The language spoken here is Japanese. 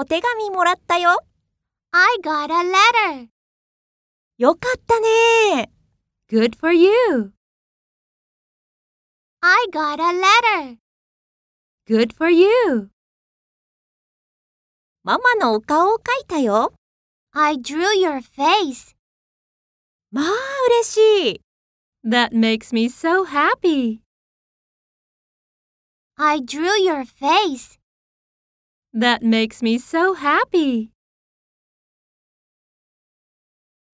お手紙もらったよ。I got a letter. よかったね。Good for you. I got a letter. Good for you. ママのお顔を描いたよ。I drew your face. まあ嬉しい。That makes me so happy. I drew your face. That makes me so happy.